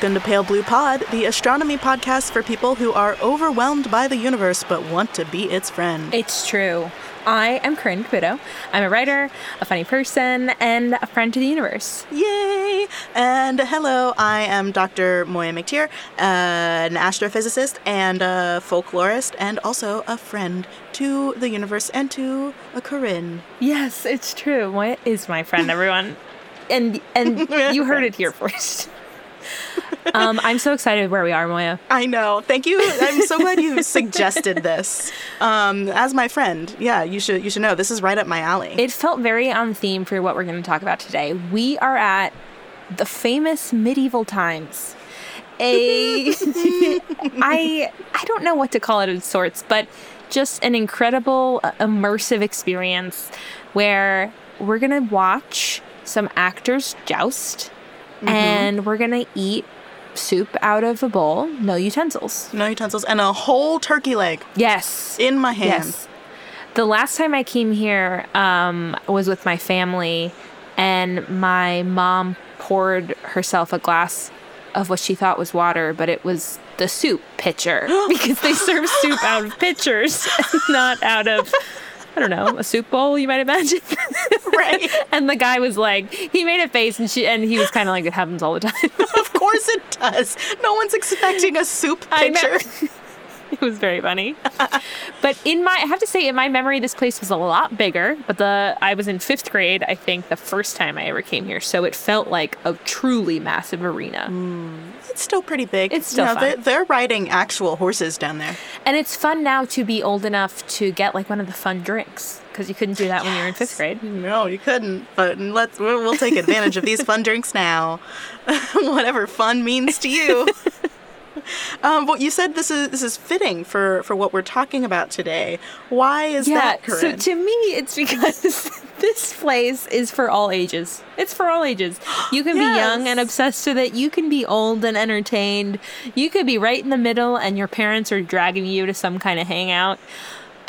Welcome to Pale Blue Pod, the astronomy podcast for people who are overwhelmed by the universe but want to be its friend. It's true. I am Corinne Caputo. I'm a writer, a funny person, and a friend to the universe. Yay! And hello, I am Dr. Moiya McTier, an astrophysicist and a folklorist, and also a friend to the universe and to a Corinne. Yes, it's true. Moya is my friend, everyone. and and you heard it here first. Um, I'm so excited where we are, Moiya. I know. Thank you. I'm so glad you suggested this. Um, as my friend, yeah, you should you should know this is right up my alley. It felt very on theme for what we're going to talk about today. We are at the famous medieval times. A I I don't know what to call it of sorts, but just an incredible uh, immersive experience where we're going to watch some actors joust mm-hmm. and we're going to eat soup out of a bowl, no utensils. No utensils, and a whole turkey leg. Yes. In my hand. Yes. The last time I came here um, was with my family, and my mom poured herself a glass of what she thought was water, but it was the soup pitcher because they serve soup out of pitchers, not out of I don't know, a soup bowl, you might imagine. right. and the guy was like, he made a face and she and he was kind of like, it happens all the time. of course it does. No one's expecting a soup picture. it was very funny. but in my, I have to say, in my memory, this place was a lot bigger. But the I was in fifth grade, I think, the first time I ever came here, so it felt like a truly massive arena. Mm. It's still pretty big. It's still you know, they're, they're, riding actual horses down there, and it's fun now to be old enough to get like one of the fun drinks because you couldn't do that yes. when you were in fifth grade. No, you couldn't. But let's we'll, we'll take advantage of these fun drinks now, whatever fun means to you. Um, but you said this is this is fitting for for what we're talking about today. Why is yeah, that? Corinne? So to me, it's because this place is for all ages. It's for all ages. You can yes. be young and obsessed with it. You can be old and entertained. You could be right in the middle, and your parents are dragging you to some kind of hangout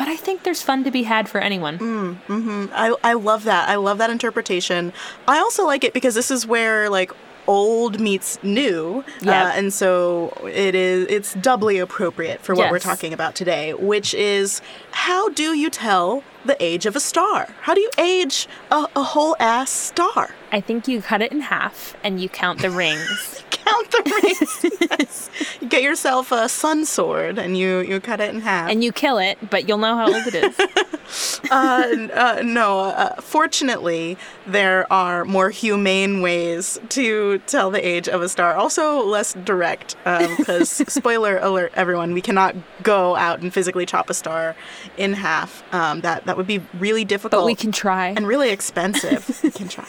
but I think there's fun to be had for anyone. Mm, hmm I, I love that. I love that interpretation. I also like it because this is where like old meets new. Yeah. Uh, and so it is it's doubly appropriate for what yes. we're talking about today, which is how do you tell the age of a star? How do you age a, a whole ass star? I think you cut it in half and you count the rings. count the yes. You get yourself a sun sword and you, you cut it in half. And you kill it, but you'll know how old it is. uh, uh, no, uh, fortunately, there are more humane ways to tell the age of a star. Also, less direct, because, um, spoiler alert, everyone, we cannot go out and physically chop a star in half. Um, that, that would be really difficult. But we can try. And really expensive. we can try.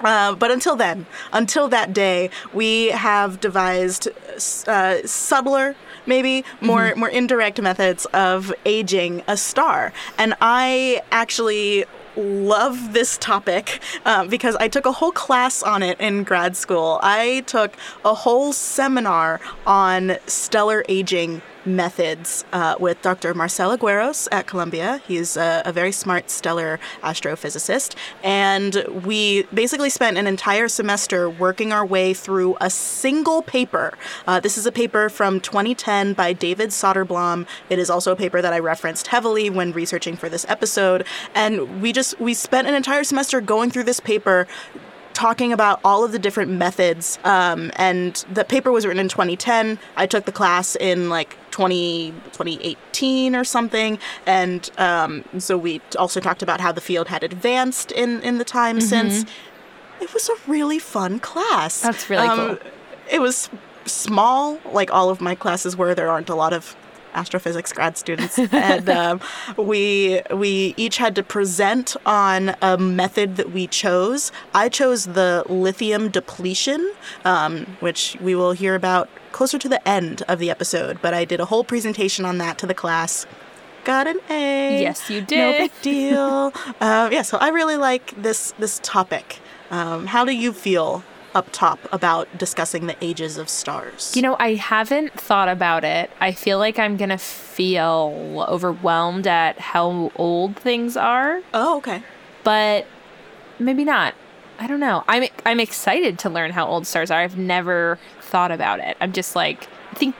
Uh, but until then, until that day, we have devised uh, subtler, maybe more mm-hmm. more indirect methods of aging a star. And I actually love this topic um, because I took a whole class on it in grad school. I took a whole seminar on stellar aging methods uh, with Dr. Marcel Agueros at Columbia. He's a, a, very smart stellar astrophysicist. And we basically spent an entire semester working our way through a single paper. Uh, this is a paper from 2010 by David Soderblom. It is also a paper that I referenced heavily when researching for this episode. And we just, we spent an entire semester going through this paper talking about all of the different methods. Um, and the paper was written in 2010. I took the class in like 20, 2018 or something. And um, so we also talked about how the field had advanced in, in the time mm-hmm. since. It was a really fun class. That's really um, cool. It was small, like all of my classes were. There aren't a lot of astrophysics grad students, and um, we we each had to present on a method that we chose. I chose the lithium depletion, um, which we will hear about closer to the end of the episode. But I did a whole presentation on that to the class. Got an A. Yes, you did. No big deal. uh, yeah, so I really like this this topic. Um, how do you feel up top about discussing the ages of stars? You know, I haven't thought about it. I feel like I'm going to feel overwhelmed at how old things are. Oh, okay. But maybe not. I don't know. I'm I'm excited to learn how old stars are. I've never thought about it. I'm just like I think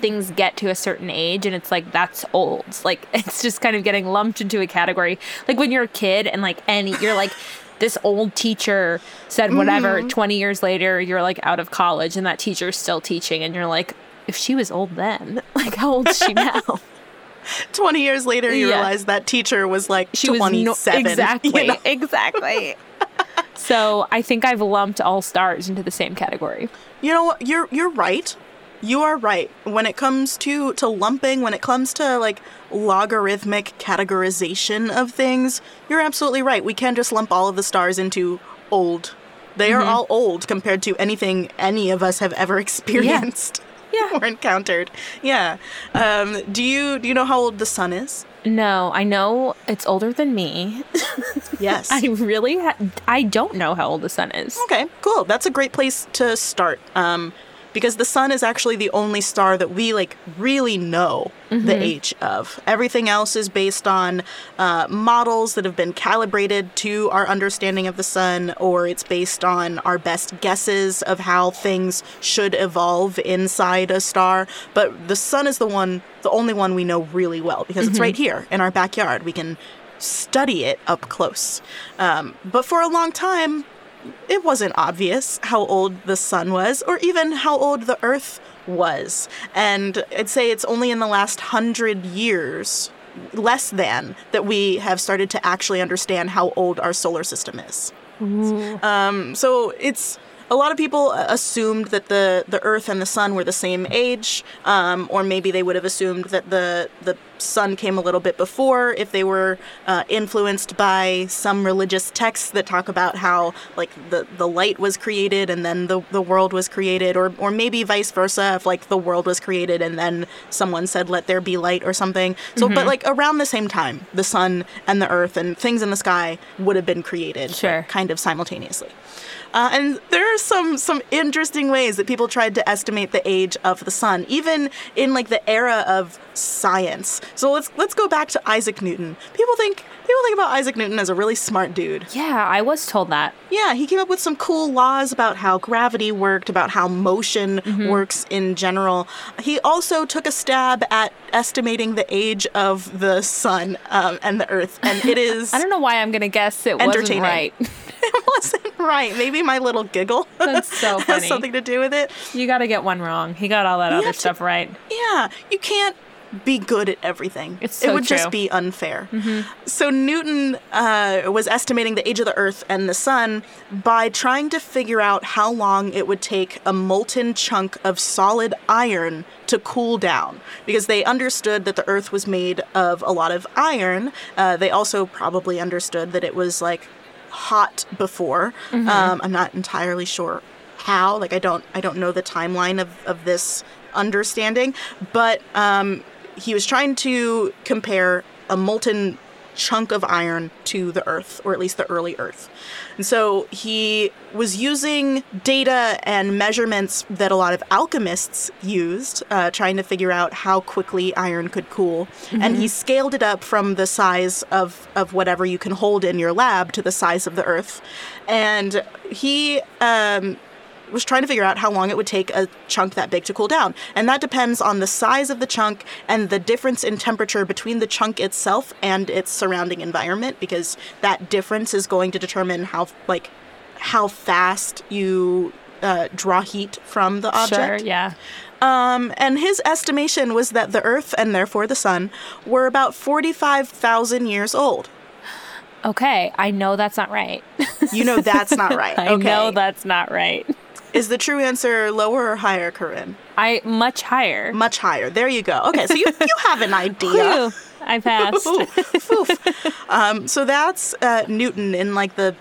things get to a certain age and it's like that's old. Like it's just kind of getting lumped into a category. Like when you're a kid and like any you're like this old teacher said whatever Mm-hmm. 20 years later you're like out of college and that teacher's still teaching and you're like if she was old then like how old is she now 20 years later, you Yeah. realize that teacher was like she was 27. no, exactly you know? exactly so i think i've lumped all stars into the same category You know what? You're you're right. You are right. When it comes to to lumping, when it comes to like logarithmic categorization of things, you're absolutely right. We can just lump all of the stars into old. They Mm-hmm. are all old compared to anything any of us have ever experienced. Yeah. or encountered. Yeah. Um, do you do you know how old the sun is? no i know it's older than me Yes. i really ha- i don't know how old the sun is Okay, cool. That's a great place to start. Um, because the sun is actually the only star that we like really know the age of. Everything else is based on uh, models that have been calibrated to our understanding of the sun, or it's based on our best guesses of how things should evolve inside a star. But the sun is the one, the only one we know really well because it's right here in our backyard. We can study it up close. Um, but for a long time, it wasn't obvious how old the sun was or even how old the earth was. And I'd say it's only in the last hundred years, less than, that we have started to actually understand how old our solar system is. Um, so it's a lot of people uh, assumed that the, the Earth and the Sun were the same age, um, or maybe they would have assumed that the the Sun came a little bit before if they were uh, influenced by some religious texts that talk about how like the, the light was created and then the, the world was created, or or maybe vice versa if like the world was created and then someone said let there be light or something. So, but like around the same time, the Sun and the Earth and things in the sky would have been created, Sure. kind of simultaneously. Uh, and there are some some interesting ways that people tried to estimate the age of the sun, even in like the era of science. So let's let's go back to Isaac Newton. People think people think about Isaac Newton as a really smart dude. yeah i was told that Yeah, he came up with some cool laws about how gravity worked, about how motion works in general. He also took a stab at estimating the age of the sun um, and the earth, and it is i don't know why i'm gonna guess it wasn't right it wasn't right. Maybe my little giggle That's so has something to do with it. you gotta get one wrong he got all that other have to- stuff right Yeah, you can't be good at everything. It's it would true. just be unfair. So Newton uh, was estimating the age of the Earth and the Sun by trying to figure out how long it would take a molten chunk of solid iron to cool down, because they understood that the Earth was made of a lot of iron. Uh, they also probably understood that it was like hot before. Um, I'm not entirely sure how. Like I don't I don't know the timeline of, of this understanding, but um, he was trying to compare a molten chunk of iron to the Earth, or at least the early Earth. And so he was using data and measurements that a lot of alchemists used, uh, trying to figure out how quickly iron could cool. And he scaled it up from the size of, of whatever you can hold in your lab to the size of the Earth. And he um, was trying to figure out how long it would take a chunk that big to cool down. And that depends on the size of the chunk and the difference in temperature between the chunk itself and its surrounding environment because that difference is going to determine how like how fast you uh, draw heat from the object. sure yeah Um, and his estimation was that the Earth and therefore the Sun were about 45,000 years old. okay i know that's not right You know that's not right. i okay. know that's not right Is the true answer lower or higher, Corinne? i much higher Much higher. There you go. Okay, so you, you have an idea. I passed oof. um, so that's uh, Newton in like the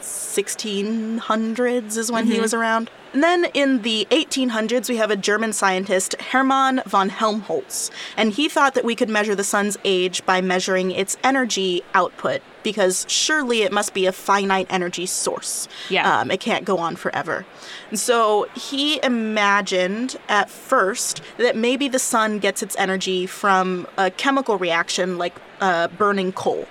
1600s is when he was around. And then in the 1800s, we have a German scientist, Hermann von Helmholtz, and he thought that we could measure the sun's age by measuring its energy output, because surely it must be a finite energy source. Yeah. Um, it can't go on forever. And so he imagined at first that maybe the sun gets its energy from a chemical reaction like uh, burning coal.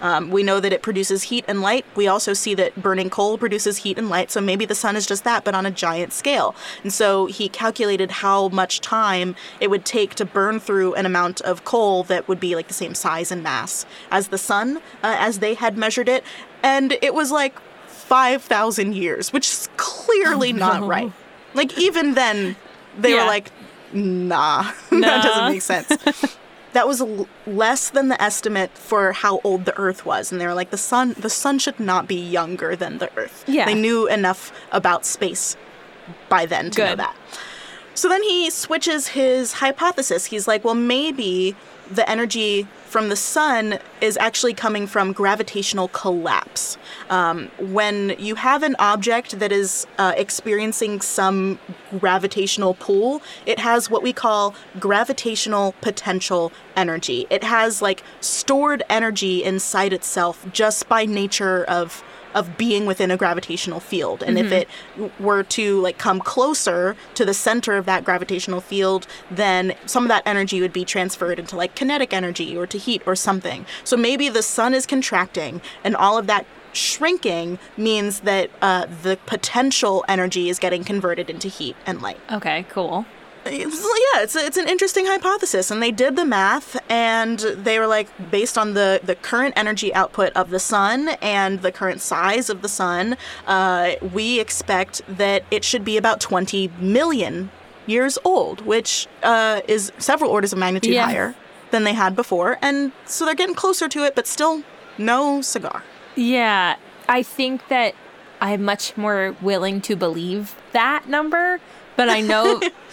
Um, we know that it produces heat and light. We also see that burning coal produces heat and light. So maybe the sun is just that, but on a giant scale. And so he calculated how much time it would take to burn through an amount of coal that would be like the same size and mass as the sun, uh, as they had measured it. And it was like 5,000 years, which is clearly not no. right. Like, even then, they Yeah. were like, nah, that doesn't make sense. that was l- less than the estimate for how old the earth was and they were like the sun the sun should not be younger than the earth. Yeah. they knew enough about space by then to know that. So then he switches his hypothesis. He's like well maybe the energy from the sun is actually coming from gravitational collapse. Um, when you have an object that is uh, experiencing some gravitational pull, it has what we call gravitational potential energy. It has like stored energy inside itself just by nature of of being within a gravitational field. And if it were to like come closer to the center of that gravitational field, then some of that energy would be transferred into like kinetic energy or to heat or something. So maybe the sun is contracting and all of that shrinking means that uh, the potential energy is getting converted into heat and light. Okay, cool. It's, yeah, it's, it's an interesting hypothesis. And they did the math, and they were like, based on the, the current energy output of the sun and the current size of the sun, uh, we expect that it should be about 20 million years old, which uh, is several orders of magnitude higher than they had before. And so they're getting closer to it, but still no cigar. Yeah, I think that I'm much more willing to believe that number, but I know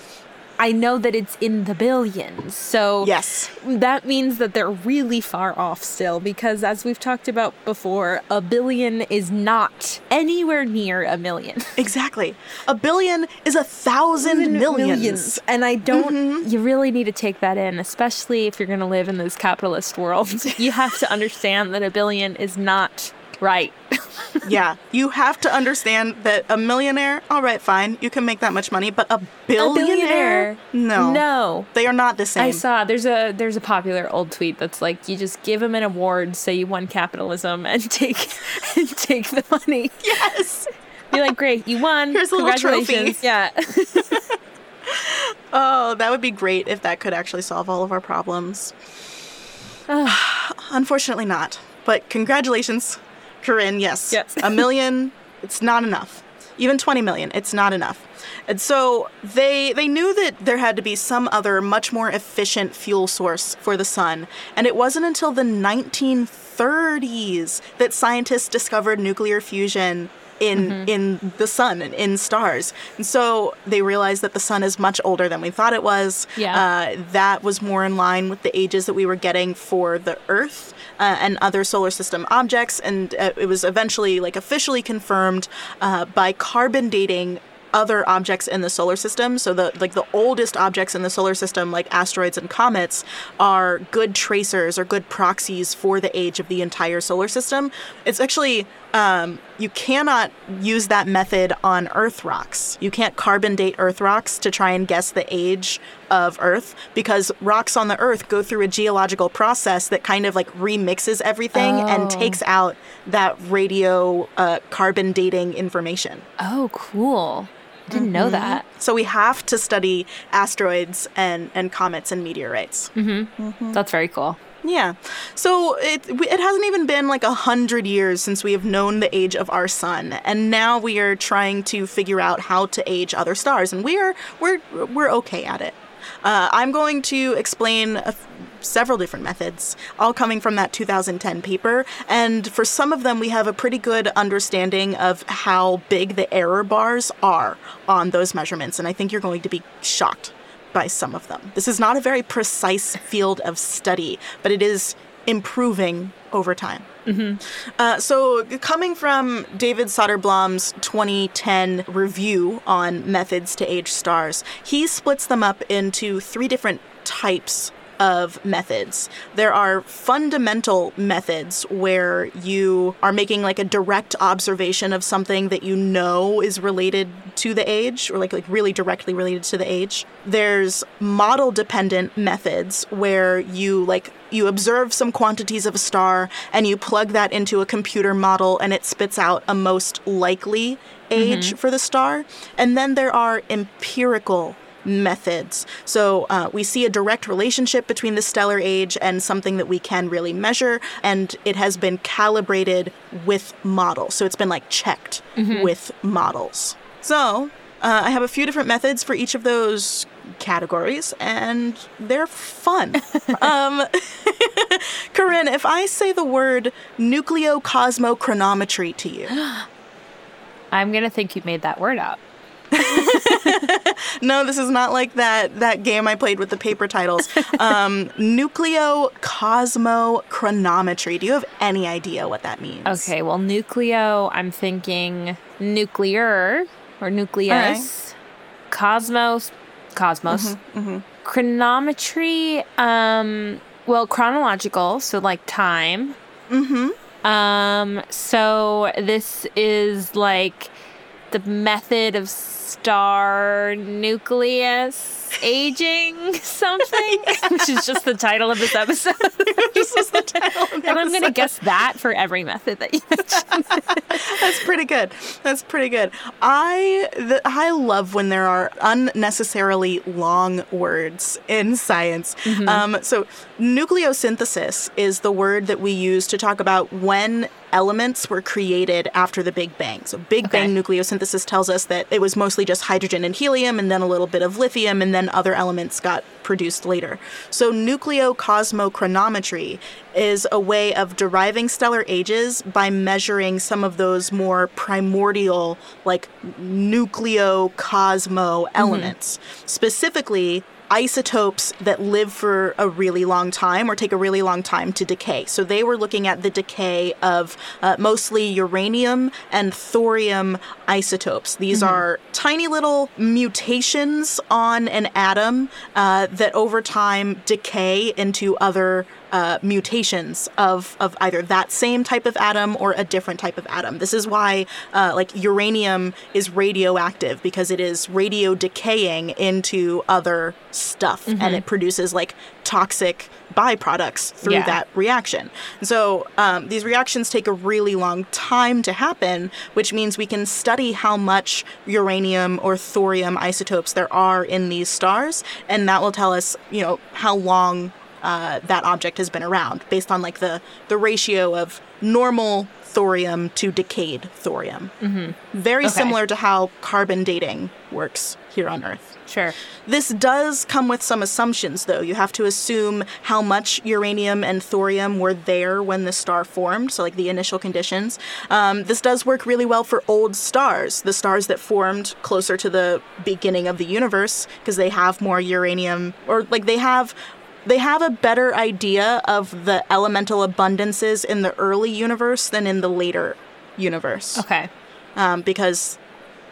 I know that it's in the billions. So Yes. that means that they're really far off still because as we've talked about before, a billion is not anywhere near a million. Exactly. A billion is a thousand millions. And I don't, mm-hmm. you really need to take that in, especially if you're going to live in this capitalist world. you have to understand that a billion is not right. yeah, you have to understand that a millionaire, all right, fine, you can make that much money, but a billionaire, no, No. they are not the same. I saw there's a there's a popular old tweet that's like you just give them an award, say you won capitalism, and take and take the money. yes. Be like, great, you won. Here's a little trophy." Yeah. Oh, that would be great if that could actually solve all of our problems. Unfortunately, not. But congratulations, Corinne. Yes, Yes. a million. It's not enough. Even 20 million, it's not enough. And so they they knew that there had to be some other much more efficient fuel source for the sun, and it wasn't until the 1930s that scientists discovered nuclear fusion in in the sun and in stars. And so they realized that the sun is much older than we thought it was. Yeah. Uh, that was more in line with the ages that we were getting for the Earth uh, and other solar system objects, and uh, it was eventually like officially confirmed uh, by carbon dating other objects in the solar system. So the like the oldest objects in the solar system, like asteroids and comets, are good tracers or good proxies for the age of the entire solar system. It's actually um, you cannot use that method on Earth rocks. You can't carbon date Earth rocks to try and guess the age of Earth because rocks on the Earth go through a geological process that kind of like remixes everything Oh. and takes out that radio uh, carbon dating information. oh, cool. I didn't know that. So we have to study asteroids and, and comets and meteorites. That's very cool. Yeah. So it it hasn't even been like a hundred years since we have known the age of our sun, and now we are trying to figure out how to age other stars, and we are we're we're okay at it. Uh, I'm going to explain several different methods, all coming from that 2010 paper, and for some of them we have a pretty good understanding of how big the error bars are on those measurements, and I think you're going to be shocked by some of them. This is not a very precise field of study, but it is improving over time. Uh, so, coming from David Soderblom's 2010 review on methods to age stars, he splits them up into three different types of methods. There are fundamental methods where you are making like a direct observation of something that you know is related to the age or like like really directly related to the age. There's model dependent methods where you like you observe some quantities of a star and you plug that into a computer model and it spits out a most likely age mm-hmm. for the star. And then there are empirical methods. So uh, we see a direct relationship between the stellar age and something that we can really measure, and it has been calibrated with models. So it's been like checked mm-hmm. with models. So uh, I have a few different methods for each of those categories, and they're fun. um, Corinne, if I say the word nucleocosmochronometry to you, I'm gonna think you made that word up. no, this is not like that that game I played with the paper titles. Um, nucleocosmochronometry. Do you have any idea what that means? Okay, well, nucleo, I'm thinking nuclear or nucleus. Right. Cosmos, cosmos. Mm-hmm, mm-hmm. Chronometry, um, well, chronological, so like time. Mm-hmm. Um, so this is like the method of star nucleus aging something, which is just the title of this episode. this is the title. The and I'm going to guess that for every method that you mentioned. That's pretty good. That's pretty good. I the, I love when there are unnecessarily long words in science. Mm-hmm. Um, so nucleosynthesis is the word that we use to talk about when elements were created after the Big Bang. So Big okay. Bang nucleosynthesis tells us that it was mostly just hydrogen and helium and then a little bit of lithium and then other elements got produced later. So nucleocosmochronometry is a way of deriving stellar ages by measuring some of those more primordial like nucleocosmo elements. Mm-hmm. Specifically isotopes that live for a really long time or take a really long time to decay. So they were looking at the decay of uh, mostly uranium and thorium isotopes. These mm-hmm. are tiny little mutations on an atom uh, that over time decay into other uh, mutations of, of either that same type of atom or a different type of atom. This is why, uh, like, uranium is radioactive because it is radio decaying into other stuff mm-hmm. and it produces, like, toxic byproducts through yeah. that reaction. so um, these reactions take a really long time to happen, which means we can study how much uranium or thorium isotopes there are in these stars, and that will tell us, you know, how long uh, that object has been around based on like the the ratio of normal thorium to decayed thorium. Mm-hmm. Very okay. similar to how carbon dating works here on Earth. Sure. This does come with some assumptions, though. You have to assume how much uranium and thorium were there when the star formed, so like the initial conditions. Um, this does work really well for old stars, the stars that formed closer to the beginning of the universe, because they have more uranium, or like they have they have a better idea of the elemental abundances in the early universe than in the later universe. Okay. Um, because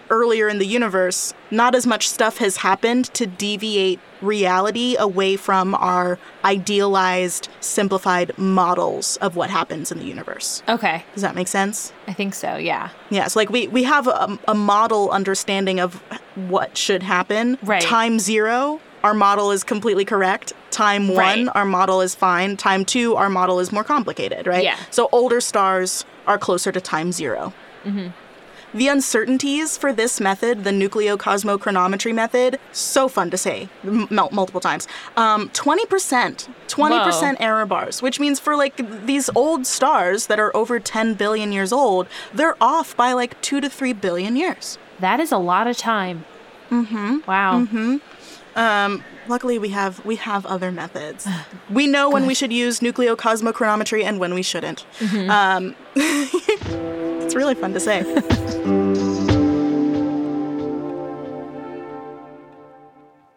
earlier in the universe, not as much stuff has happened to deviate reality away from our idealized, simplified models of what happens in the universe. Okay. Does that make sense? I think so, yeah. Yeah, so like we, we have a, a model understanding of what should happen. Right. Time zero our model is completely correct. Time one, right. our model is fine. Time two, our model is more complicated, right? Yeah. So older stars are closer to time 0 mm-hmm. The uncertainties for this method, the nucleocosmochronometry method, so fun to say m- multiple times. Um, 20%, 20% Whoa. error bars, which means for like these old stars that are over 10 billion years old, they're off by like two to three billion years. That is a lot of time. Mm-hmm. Wow. Mm-hmm. Um, luckily, we have we have other methods. We know when we should use nucleocosmochronometry and when we shouldn't. Mm-hmm. Um, it's really fun to say.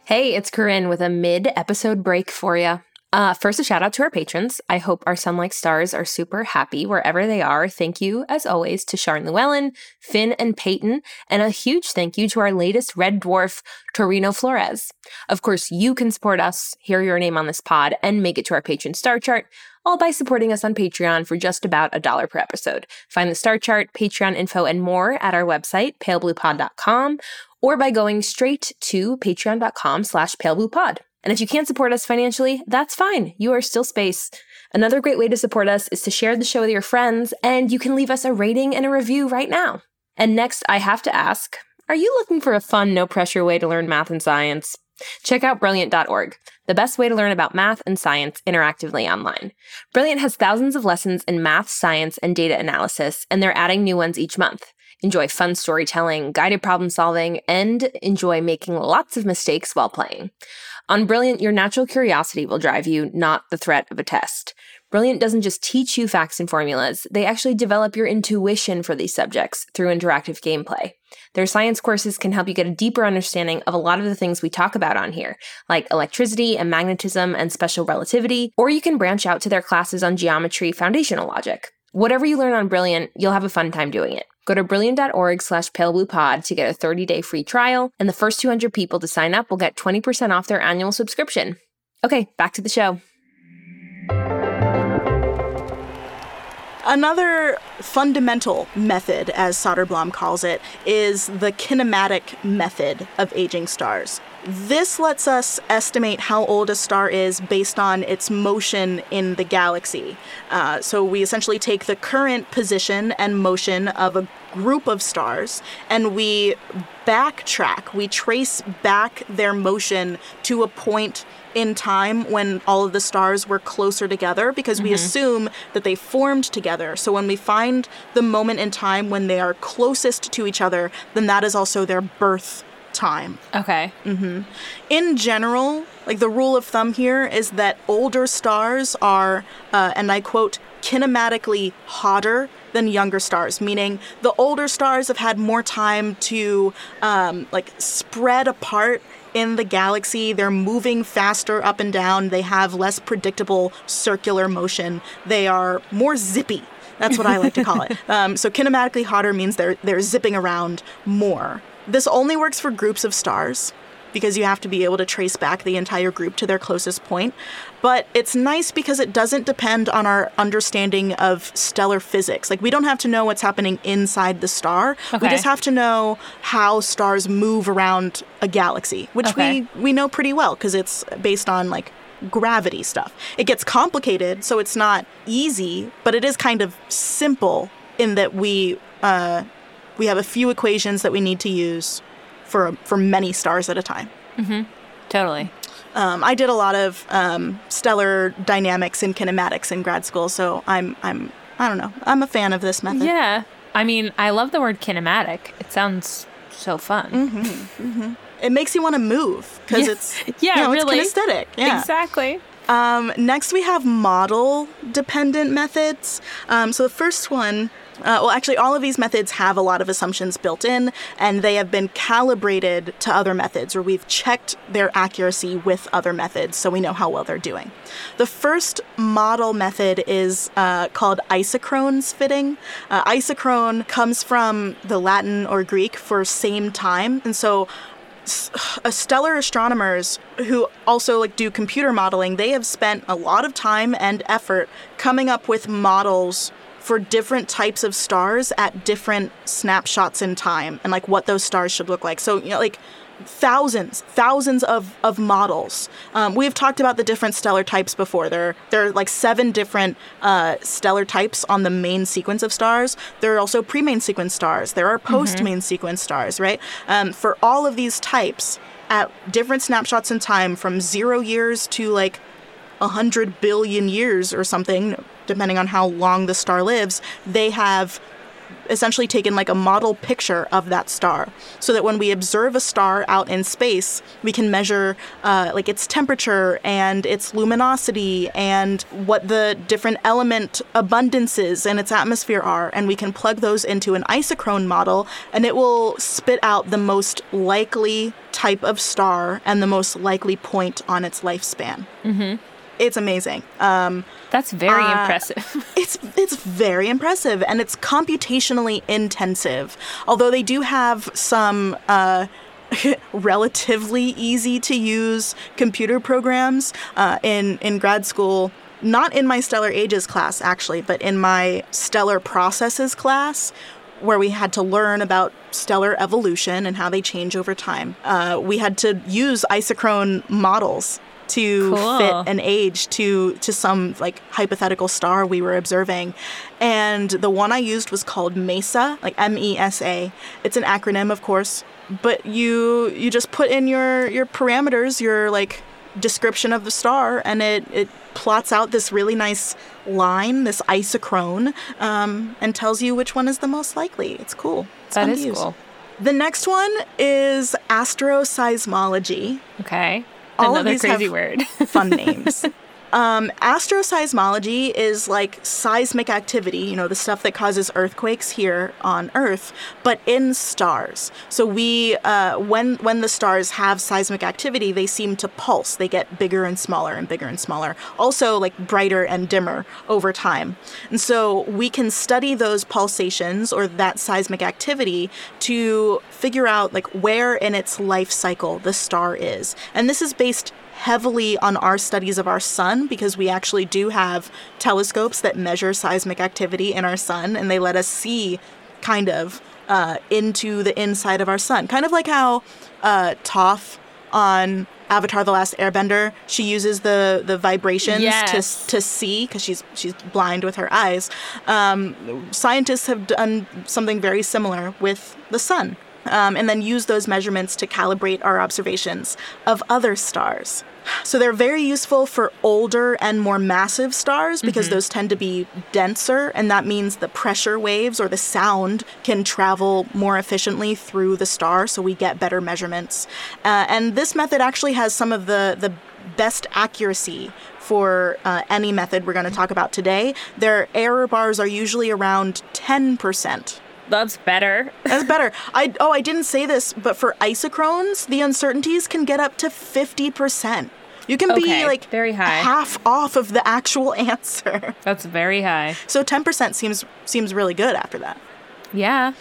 hey, it's Corinne with a mid-episode break for you. Uh, first, a shout out to our patrons. I hope our sun like stars are super happy wherever they are. Thank you, as always, to Sharon Llewellyn, Finn, and Peyton, and a huge thank you to our latest red dwarf, Torino Flores. Of course, you can support us, hear your name on this pod, and make it to our patron star chart all by supporting us on Patreon for just about a dollar per episode. Find the star chart, Patreon info, and more at our website, palebluepod.com, or by going straight to patreon.com slash palebluepod. And if you can't support us financially, that's fine. You are still space. Another great way to support us is to share the show with your friends, and you can leave us a rating and a review right now. And next, I have to ask Are you looking for a fun, no pressure way to learn math and science? Check out Brilliant.org, the best way to learn about math and science interactively online. Brilliant has thousands of lessons in math, science, and data analysis, and they're adding new ones each month. Enjoy fun storytelling, guided problem solving, and enjoy making lots of mistakes while playing. On Brilliant, your natural curiosity will drive you, not the threat of a test. Brilliant doesn't just teach you facts and formulas, they actually develop your intuition for these subjects through interactive gameplay. Their science courses can help you get a deeper understanding of a lot of the things we talk about on here, like electricity and magnetism and special relativity, or you can branch out to their classes on geometry, foundational logic. Whatever you learn on Brilliant, you'll have a fun time doing it. Go to brilliant.org slash palebluepod to get a 30-day free trial, and the first 200 people to sign up will get 20% off their annual subscription. Okay, back to the show. Another fundamental method, as Soderblom calls it, is the kinematic method of aging stars. This lets us estimate how old a star is based on its motion in the galaxy. Uh, so we essentially take the current position and motion of a group of stars and we backtrack, we trace back their motion to a point in time when all of the stars were closer together because we assume that they formed together. So when we find the moment in time when they are closest to each other, then that is also their birth time. Okay. In general, like the rule of thumb here is that older stars are, uh, and I quote, kinematically hotter than younger stars, meaning the older stars have had more time to um, like spread apart in the galaxy. They're moving faster up and down. They have less predictable circular motion. They are more zippy. That's what I like to call it. Um, so kinematically hotter means they're they're zipping around more. This only works for groups of stars because you have to be able to trace back the entire group to their closest point. But it's nice because it doesn't depend on our understanding of stellar physics. Like, we don't have to know what's happening inside the star. We just have to know how stars move around a galaxy, which Okay. we, we know pretty well because it's based on like gravity stuff. It gets complicated, so it's not easy, but it is kind of simple in that we uh, we have a few equations that we need to use for for many stars at a time. Totally. Um, I did a lot of um, stellar dynamics and kinematics in grad school, so I'm I'm I don't know I'm a fan of this method. Yeah. I mean, I love the word kinematic. It sounds so fun. It makes you want to move because Yeah. it's Yeah, you know, really. it's kinesthetic. Yeah. Exactly. Um, next, we have model dependent methods. Um, so the first one, uh, well, actually, all of these methods have a lot of assumptions built in, and they have been calibrated to other methods, or we've checked their accuracy with other methods so we know how well they're doing. The first model method is uh, called isochrones fitting. Uh, isochrone comes from the Latin or Greek for same time, and so stellar astronomers who also like do computer modeling they have spent a lot of time and effort coming up with models for different types of stars at different snapshots in time and like what those stars should look like. So you know like thousands thousands of of models. Um, we've talked about the different stellar types before. There there are like seven different uh, stellar types on the main sequence of stars. There are also pre-main sequence stars. There are post-main sequence stars right? Um, for all of these types at different snapshots in time from zero years to like a hundred billion years or something, depending on how long the star lives, they have essentially taken like a model picture of that star so that when we observe a star out in space we can measure uh, like its temperature and its luminosity and what the different element abundances in its atmosphere are and we can plug those into an isochrone model and it will spit out the most likely type of star and the most likely point on its lifespan It's amazing. Um, That's very Uh, impressive. it's it's very impressive and it's computationally intensive. Although they do have some uh, relatively easy to use computer programs uh, in in grad school. Not in my stellar ages class actually, but in my stellar processes class. Where we had to learn about stellar evolution and how they change over time. Uh, we had to use isochrone models to Cool. fit an age to to some like hypothetical star we were observing and the one i used was called mesa like m-e-s-a it's an acronym of course but you you just put in your your parameters your like description of the star and it it plots out this really nice line this isochrone um, and tells you which one is the most likely it's cool it's That is cool. the next one is astroseismology Okay. All of Another these have- crazy word. fun names. Um, astroseismology is like seismic activity, you know, the stuff that causes earthquakes here on Earth, but in stars. So we, uh, when when the stars have seismic activity, they seem to pulse. They get bigger and smaller and bigger and smaller. Also, like brighter and dimmer over time. And so we can study those pulsations or that seismic activity to figure out like where in its life cycle the star is. And this is based heavily on our studies of our sun because we actually do have telescopes that measure seismic activity in our sun and they let us see kind of uh, into the inside of our sun. Kind of like how uh, Toph on Avatar: The Last Airbender, she uses the the vibrations Yes. to to see because she's she's blind with her eyes. Um, scientists have done something very similar with the sun, um, and then use those measurements to calibrate our observations of other stars. So they're very useful for older and more massive stars because those tend to be denser, and that means the pressure waves or the sound can travel more efficiently through the star, so we get better measurements. Uh, and this method actually has some of the the best accuracy for uh, any method we're going to talk about today. Their error bars are usually around 10%. That's better. That's better. I oh I didn't say this, but for isochrones, the uncertainties can get up to 50%. You can Okay, be like very high. half off of the actual answer. That's very high. So 10% seems seems really good after that. Yeah.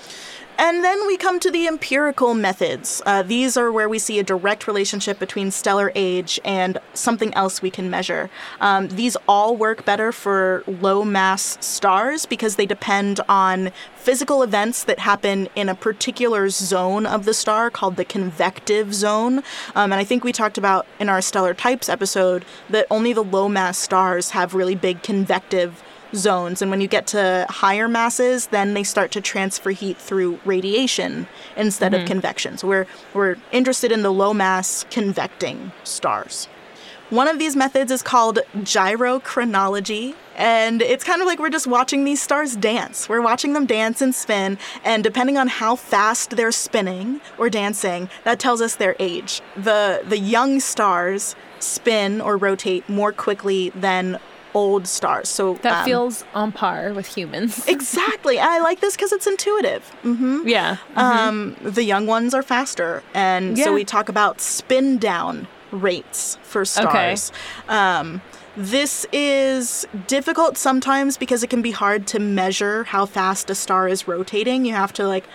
And then we come to the empirical methods. Uh, these are where we see a direct relationship between stellar age and something else we can measure. Um, these all work better for low mass stars because they depend on physical events that happen in a particular zone of the star called the convective zone. Um, and I think we talked about in our stellar types episode that only the low mass stars have really big convective zones and when you get to higher masses then they start to transfer heat through radiation instead of hmm. convection so we're we're interested in the low mass convecting stars one of these methods is called gyrochronology and it's kind of like we're just watching these stars dance. We're watching them dance and spin, and depending on how fast they're spinning or dancing, that tells us their age. The the young stars spin or rotate more quickly than old stars. So That um, feels on par with humans. exactly. I like this because it's intuitive. Mm-hmm. yeah. Um, the young ones are faster, and Yeah. so we talk about spin down rates for stars. Um, this is difficult sometimes because it can be hard to measure how fast a star is rotating. You have to like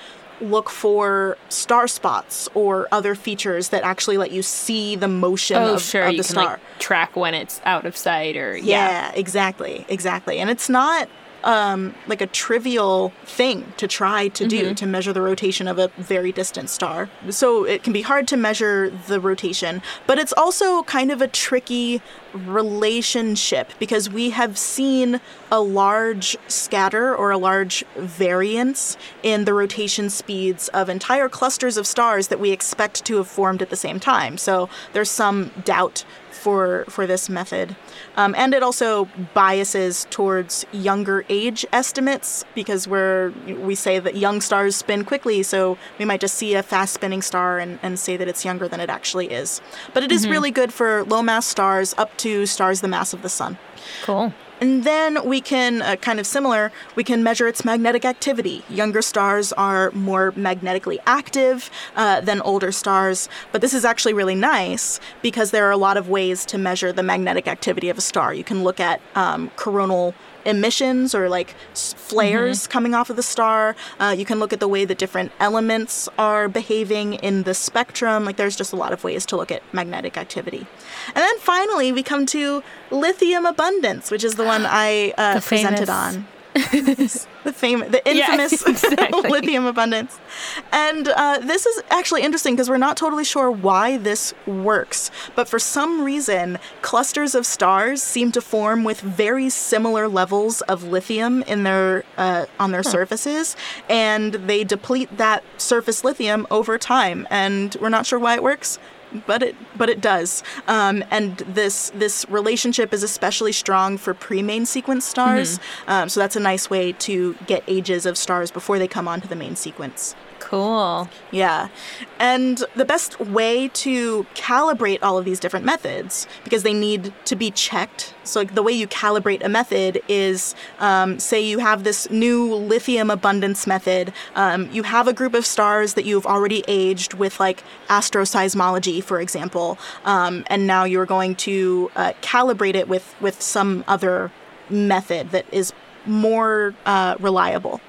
look for star spots or other features that actually let you see the motion oh, of, sure. of you the can star. like track when it's out of sight or Yeah, yeah. exactly, exactly. And it's not um, like a trivial thing to try to do to measure the rotation of a very distant star. So it can be hard to measure the rotation, but it's also kind of a tricky relationship because we have seen a large scatter or a large variance in the rotation speeds of entire clusters of stars that we expect to have formed at the same time. So there's some doubt for for this method, um, and it also biases towards younger age estimates because we're we say that young stars spin quickly, so we might just see a fast spinning star and, and say that it's younger than it actually is. But it is really good for low mass stars up to stars the mass of the sun. Cool. And then we can, uh, kind of similar, we can measure its magnetic activity. Younger stars are more magnetically active uh, than older stars, but this is actually really nice because there are a lot of ways to measure the magnetic activity of a star. You can look at um, coronal emissions or like flares mm-hmm. coming off of the star. Uh, you can look at the way that different elements are behaving in the spectrum. Like there's just a lot of ways to look at magnetic activity. And then finally, we come to lithium abundance, which is the one I uh, presented on. The famous, the infamous yes, exactly. lithium abundance. And uh, this is actually interesting because we're not totally sure why this works. But for some reason, clusters of stars seem to form with very similar levels of lithium in their uh, on their huh. surfaces, and they deplete that surface lithium over time. And we're not sure why it works but it but it does. Um, and this this relationship is especially strong for pre-main sequence stars. Mm-hmm. Um, so that's a nice way to get ages of stars before they come onto the main sequence. Cool. Yeah. And the best way to calibrate all of these different methods, because they need to be checked. So, like, the way you calibrate a method is um, say you have this new lithium abundance method. Um, you have a group of stars that you've already aged with, like, asteroseismology, for example. Um, and now you're going to uh, calibrate it with, with some other method that is more uh, reliable.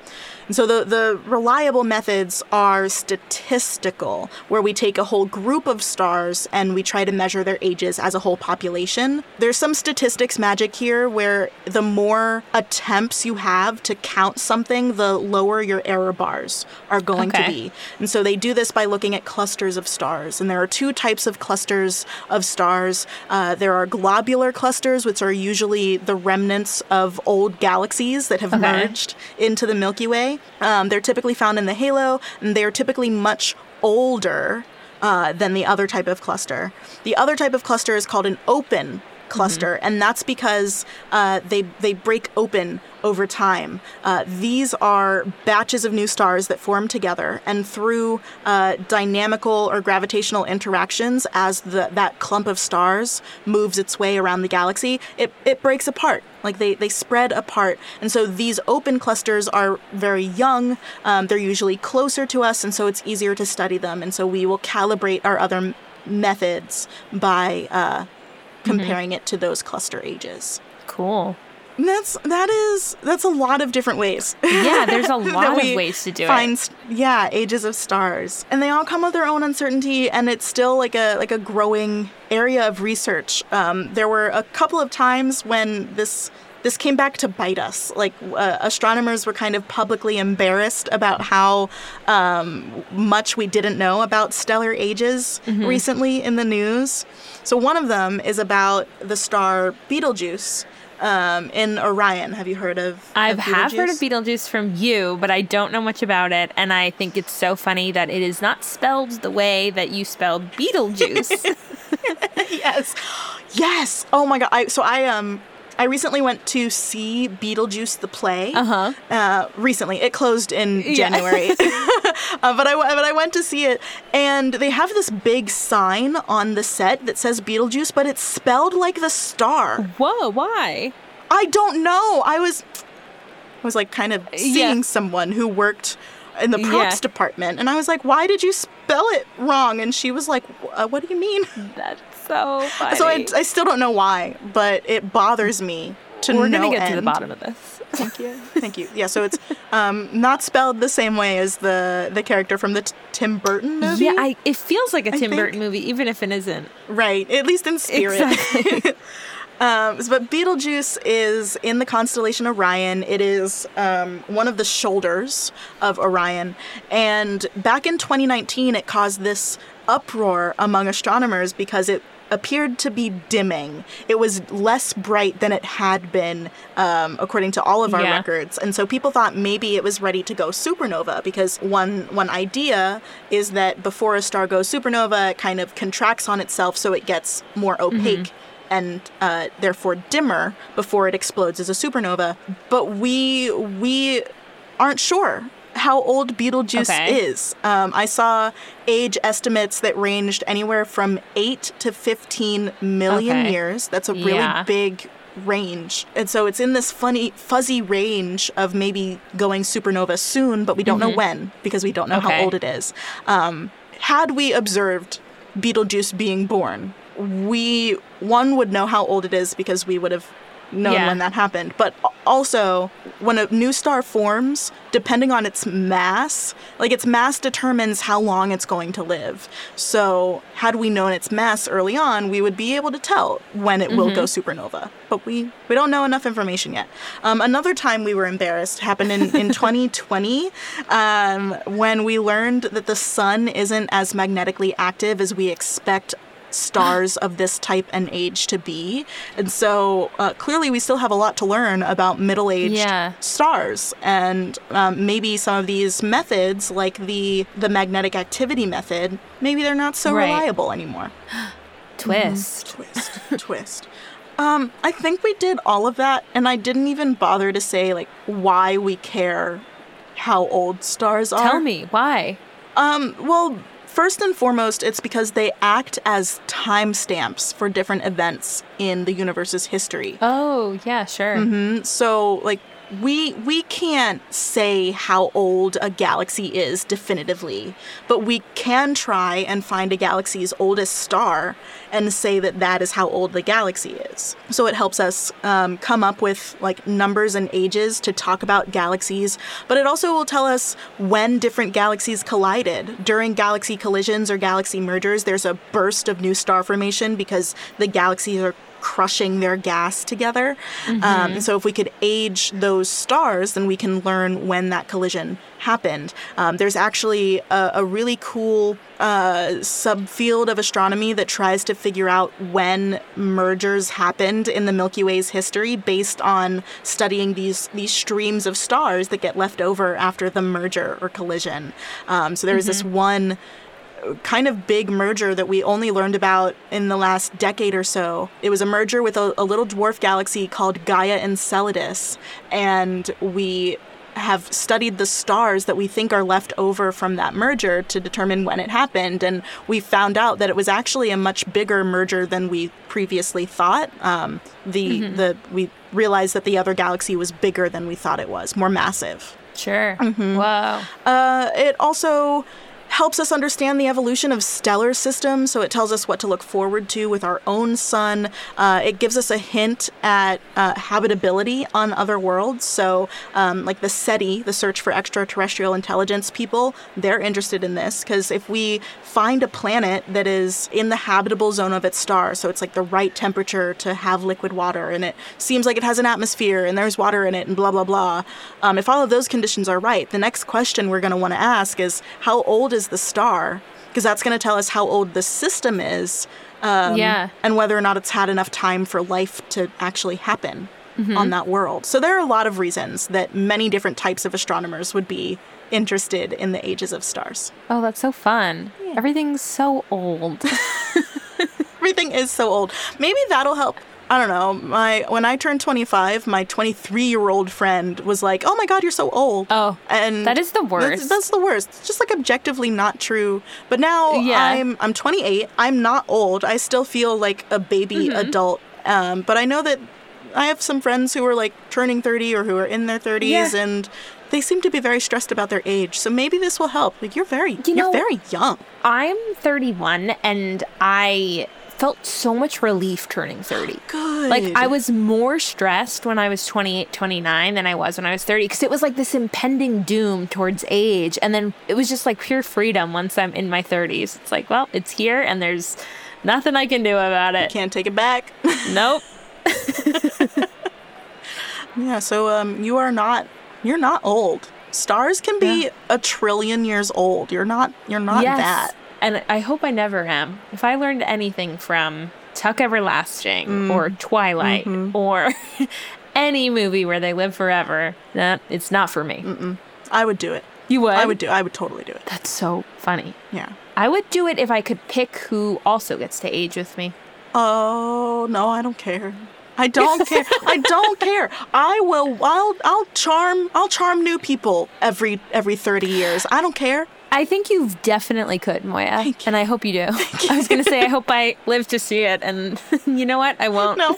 And so the, the reliable methods are statistical, where we take a whole group of stars and we try to measure their ages as a whole population. There's some statistics magic here where the more attempts you have to count something, the lower your error bars are going okay. to be. And so they do this by looking at clusters of stars. And there are two types of clusters of stars. Uh, there are globular clusters, which are usually the remnants of old galaxies that have okay. merged into the Milky Way. Um, they're typically found in the halo, and they're typically much older uh, than the other type of cluster. The other type of cluster is called an open cluster, mm-hmm. and that's because uh, they they break open over time. Uh, these are batches of new stars that form together, and through uh, dynamical or gravitational interactions, as the, that clump of stars moves its way around the galaxy, it, it breaks apart. Like they, they spread apart. And so these open clusters are very young. Um, they're usually closer to us, and so it's easier to study them. And so we will calibrate our other methods by uh, mm-hmm. comparing mm-hmm. it to those cluster ages. Cool. That's that is that's a lot of different ways. Yeah, there's a lot of ways to do find, it. Yeah, ages of stars, and they all come with their own uncertainty, and it's still like a like a growing area of research. Um, there were a couple of times when this this came back to bite us. Like uh, astronomers were kind of publicly embarrassed about how um, much we didn't know about stellar ages mm-hmm. recently in the news. So one of them is about the star Betelgeuse. Um, in Orion, have you heard of? I have heard of Betelgeuse from you, but I don't know much about it, and I think it's so funny that it is not spelled the way that you spelled Beetlejuice. yes, yes. Oh my god! I, so I um I recently went to see Beetlejuice the play. Uh-huh. Uh, recently, it closed in January, yeah. uh, but I but I went to see it, and they have this big sign on the set that says Beetlejuice, but it's spelled like the star. Whoa! Why? I don't know. I was I was like kind of seeing yeah. someone who worked in the props yeah. department, and I was like, "Why did you spell it wrong?" And she was like, uh, "What do you mean?" That's so funny. So I, I still don't know why, but it bothers me to We're no gonna get end. to the bottom of this. Thank you. Thank you. Yeah, so it's um, not spelled the same way as the the character from the t- Tim Burton movie. Yeah, I, it feels like a Tim Burton movie, even if it isn't. Right, at least in spirit. Exactly. Um, but Betelgeuse is in the constellation Orion. It is um, one of the shoulders of Orion. And back in 2019, it caused this uproar among astronomers because it appeared to be dimming. It was less bright than it had been, um, according to all of our yeah. records. And so people thought maybe it was ready to go supernova because one one idea is that before a star goes supernova, it kind of contracts on itself so it gets more mm-hmm. opaque. Mm-hmm. And uh, therefore dimmer before it explodes as a supernova, but we we aren't sure how old Betelgeuse okay. is. Um, I saw age estimates that ranged anywhere from 8 to 15 million okay. years. That's a really yeah. big range. And so it's in this funny, fuzzy range of maybe going supernova soon, but we don't know when because we don't know Okay. how old it is. Um, had we observed Betelgeuse being born, we, one, would know how old it is because we would have known Yeah. when that happened. But also, when a new star forms, depending on its mass, like its mass determines how long it's going to live. So, had we known its mass early on, we would be able to tell when it will go supernova. But we, we don't know enough information yet. Um, another time we were embarrassed happened in, in 2020 um, when we learned that the sun isn't as magnetically active as we expect stars of this type and age to be. And so uh, clearly we still have a lot to learn about middle aged Yeah. stars. And um, maybe some of these methods, like the, the magnetic activity method, maybe they're not so Right. reliable anymore. Twist. Twist, twist. Um, I think we did all of that, and I didn't even bother to say like why we care how old stars are. Tell me why. Um, well, first and foremost, it's because they act as timestamps for different events in the universe's history. Oh, yeah, sure. Mhm. So, like, we we can't say how old a galaxy is definitively, but we can try and find a galaxy's oldest star and say that that is how old the galaxy is. So it helps us um, come up with like numbers and ages to talk about galaxies, but it also will tell us when different galaxies collided. During galaxy collisions or galaxy mergers, there's a burst of new star formation because the galaxies are crushing their gas together. Um, and so if we could age those stars, then we can learn when that collision happened. Um, there's actually a, a really cool uh, subfield of astronomy that tries to figure out when mergers happened in the Milky Way's history based on studying these these streams of stars that get left over after the merger or collision. Um, so there was this one kind of big merger that we only learned about in the last decade or so. It was a merger with a, a little dwarf galaxy called Gaia Enceladus, and we have studied the stars that we think are left over from that merger to determine when it happened, and we found out that it was actually a much bigger merger than we previously thought. Um, the the we realized that the other galaxy was bigger than we thought it was, more massive. Sure. Mm-hmm. Whoa. Uh, it also helps us understand the evolution of stellar systems, so it tells us what to look forward to with our own sun. Uh, it gives us a hint at uh, habitability on other worlds. So, um, like the SETI, the Search for Extraterrestrial Intelligence people, they're interested in this because if we find a planet that is in the habitable zone of its star, so it's like the right temperature to have liquid water, and it seems like it has an atmosphere and there's water in it, and blah, blah, blah. Um, if all of those conditions are right, the next question we're going to want to ask is how old is the star? Because that's going to tell us how old the system is. Um, Yeah. And whether or not it's had enough time for life to actually happen Mm-hmm. on that world. So there are a lot of reasons that many different types of astronomers would be interested in the ages of stars. Oh, that's so fun. Everything's so old. Everything is so old. Maybe that'll help. I don't know. My when I turned 25, my 23-year-old friend was like, "Oh my god, you're so old." Oh, and that is the That's, worst. that's the worst. It's just like objectively not true. But now Yeah. I'm I'm 28. I'm not old. I still feel like a baby Mm-hmm. adult. Um, but I know that I have some friends who are like turning 30 or who are in their 30s Yeah. and they seem to be very stressed about their age. So maybe this will help. Like you're very You are very young. I'm 31 and I felt so much relief turning 30. Good. Like I was more stressed when I was 28, 29 than I was when I was 30 because it was like this impending doom towards age and then it was just like pure freedom once I'm in my 30s. It's like, well, it's here and there's nothing I can do about it. can't take it back. Nope. yeah, so um you are not you're not old. Stars can be Yeah. a trillion years old. You're not you're not yes. that. And I hope I never am. If I learned anything from Tuck Everlasting Mm. or Twilight Mm-hmm. or any movie where they live forever, that it's not for me. I would do it. You would? I would do I would totally do it. That's so funny. Yeah. I would do it if I could pick who also gets to age with me. Oh no, I don't care. I don't care. I don't care. I will. I'll. I'll charm. I'll charm new people every every thirty years. I don't care. I think you definitely could, Moiya. And I hope you do. I was going to say, I hope I live to see it. And you know what? I won't. No.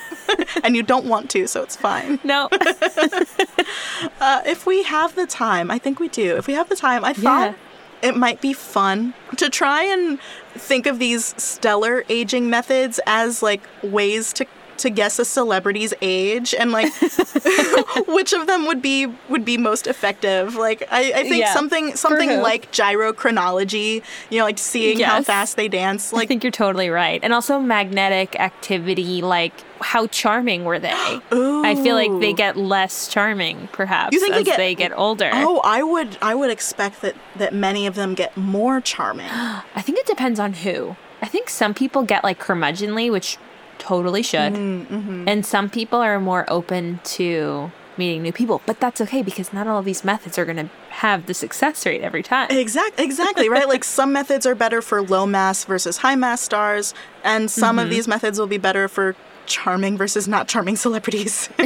and you don't want to, so it's fine. No. uh, if we have the time, I think we do. If we have the time, I thought yeah. it might be fun to try and think of these stellar aging methods as like ways to to guess a celebrity's age and like which of them would be would be most effective. Like I, I think yeah. something something like gyrochronology, you know, like seeing yes. how fast they dance. Like I think you're totally right. And also magnetic activity, like how charming were they? Ooh. I feel like they get less charming, perhaps, you think as they get, they get older. Oh, I would I would expect that that many of them get more charming. I think it depends on who. I think some people get like curmudgeonly, which totally should. Mm-hmm. And some people are more open to meeting new people, but that's okay because not all of these methods are going to have the success rate every time. Exactly, exactly, right? Like some methods are better for low mass versus high mass stars, and some mm-hmm. of these methods will be better for charming versus not charming celebrities.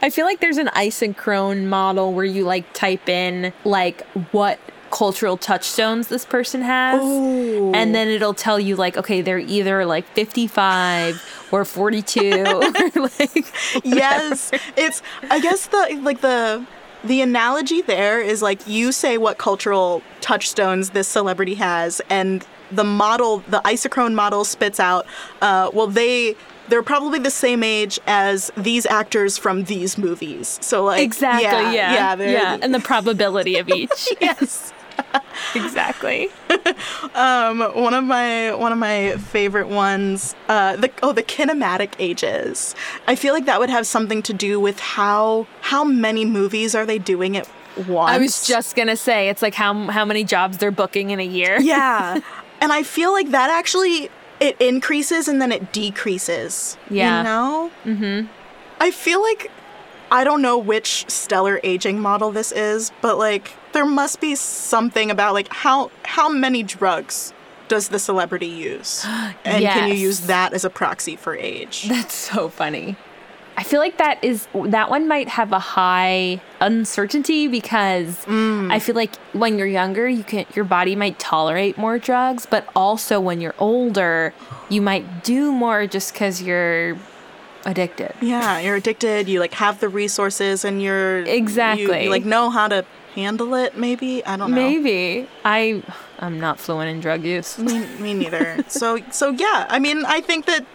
I feel like there's an isochrone model where you like type in like what cultural touchstones this person has. Ooh. And then it'll tell you like, okay, they're either like 55 or 42 or like Yes. It's I guess the like the the analogy there is like you say what cultural touchstones this celebrity has and the model the isochrone model spits out uh, well they they're probably the same age as these actors from these movies. So like exactly, yeah, yeah, yeah, yeah. and the probability of each. yes. exactly. um, one of my one of my favorite ones, uh, the oh the kinematic ages. I feel like that would have something to do with how how many movies are they doing it once. I was just gonna say it's like how how many jobs they're booking in a year. yeah, and I feel like that actually it increases and then it decreases. Yeah, you know. Mm-hmm. I feel like I don't know which stellar aging model this is, but like there must be something about like how how many drugs does the celebrity use? And yes. can you use that as a proxy for age? That's so funny. I feel like that is that one might have a high uncertainty because mm. I feel like when you're younger, you can your body might tolerate more drugs, but also when you're older, you might do more just cuz you're addicted. Yeah, you're addicted. You like have the resources, and you're exactly you, you like know how to handle it. Maybe I don't know. Maybe I I'm not fluent in drug use. me, me neither. so so yeah. I mean, I think that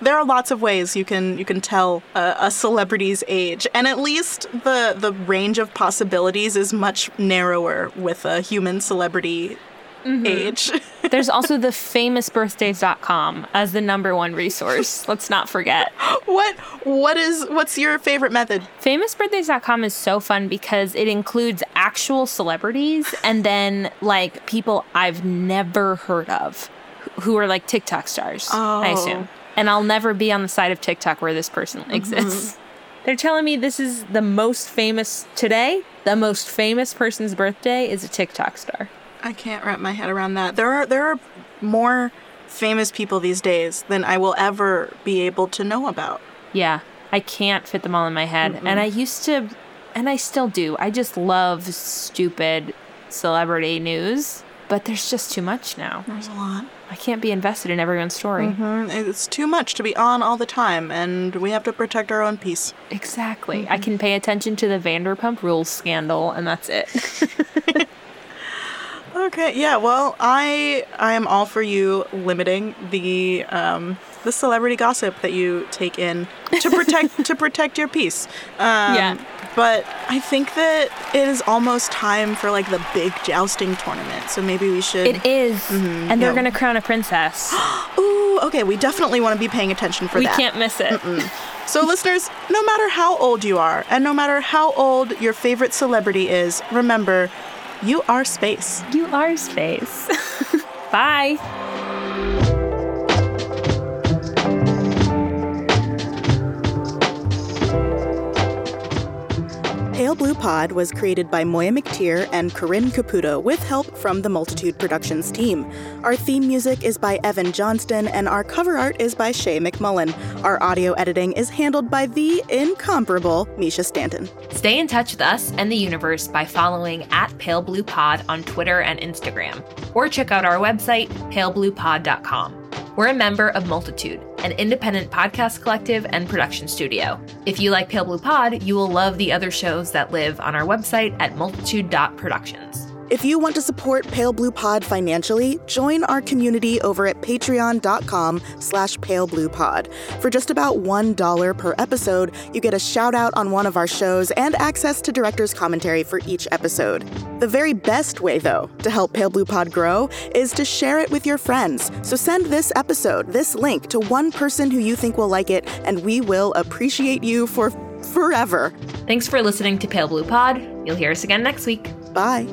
there are lots of ways you can you can tell a, a, celebrity's age, and at least the the range of possibilities is much narrower with a human celebrity mm-hmm. age. There's also the famousbirthdays.com as the number one resource. Let's not forget. What what is what's your favorite method? Famousbirthdays.com is so fun because it includes actual celebrities and then like people I've never heard of who are like TikTok stars, oh. I assume. And I'll never be on the side of TikTok where this person mm-hmm. exists. They're telling me this is the most famous today. The most famous person's birthday is a TikTok star. I can't wrap my head around that. There are there are more famous people these days than I will ever be able to know about. Yeah, I can't fit them all in my head. Mm-mm. And I used to and I still do. I just love stupid celebrity news, but there's just too much now. There's a lot. I can't be invested in everyone's story. Mm-hmm. It's too much to be on all the time, and we have to protect our own peace. Exactly. Mm-hmm. I can pay attention to the Vanderpump Rules scandal, and that's it. Okay, yeah. Well, I I am all for you limiting the um, the celebrity gossip that you take in to protect to protect your peace. Um, yeah. But I think that it is almost time for like the big jousting tournament. So maybe we should. It is. Mm-hmm, and they're yeah. gonna crown a princess. Ooh, okay. We definitely want to be paying attention for we that. We can't miss it. So, listeners, no matter how old you are, and no matter how old your favorite celebrity is, remember you are space. You are space. Bye. Pale Blue Pod was created by Moiya McTier and Corinne Caputo with help from the Multitude Productions team. Our theme music is by Evan Johnston and our cover art is by Shae McMullin. Our audio editing is handled by the incomparable Mischa Stanton. Stay in touch with us and the universe by following at Pale Blue Pod on Twitter and Instagram, or check out our website, palebluepod.com. We're a member of Multitude, an independent podcast collective and production studio. If you like Pale Blue Pod, you will love the other shows that live on our website at multitude.productions. If you want to support Pale Blue Pod financially, join our community over at patreon.com slash palebluepod. For just about $1 per episode, you get a shout out on one of our shows and access to director's commentary for each episode. The very best way, though, to help Pale Blue Pod grow is to share it with your friends. So send this episode, this link, to one person who you think will like it, and we will appreciate you for forever. Thanks for listening to Pale Blue Pod. You'll hear us again next week. Bye.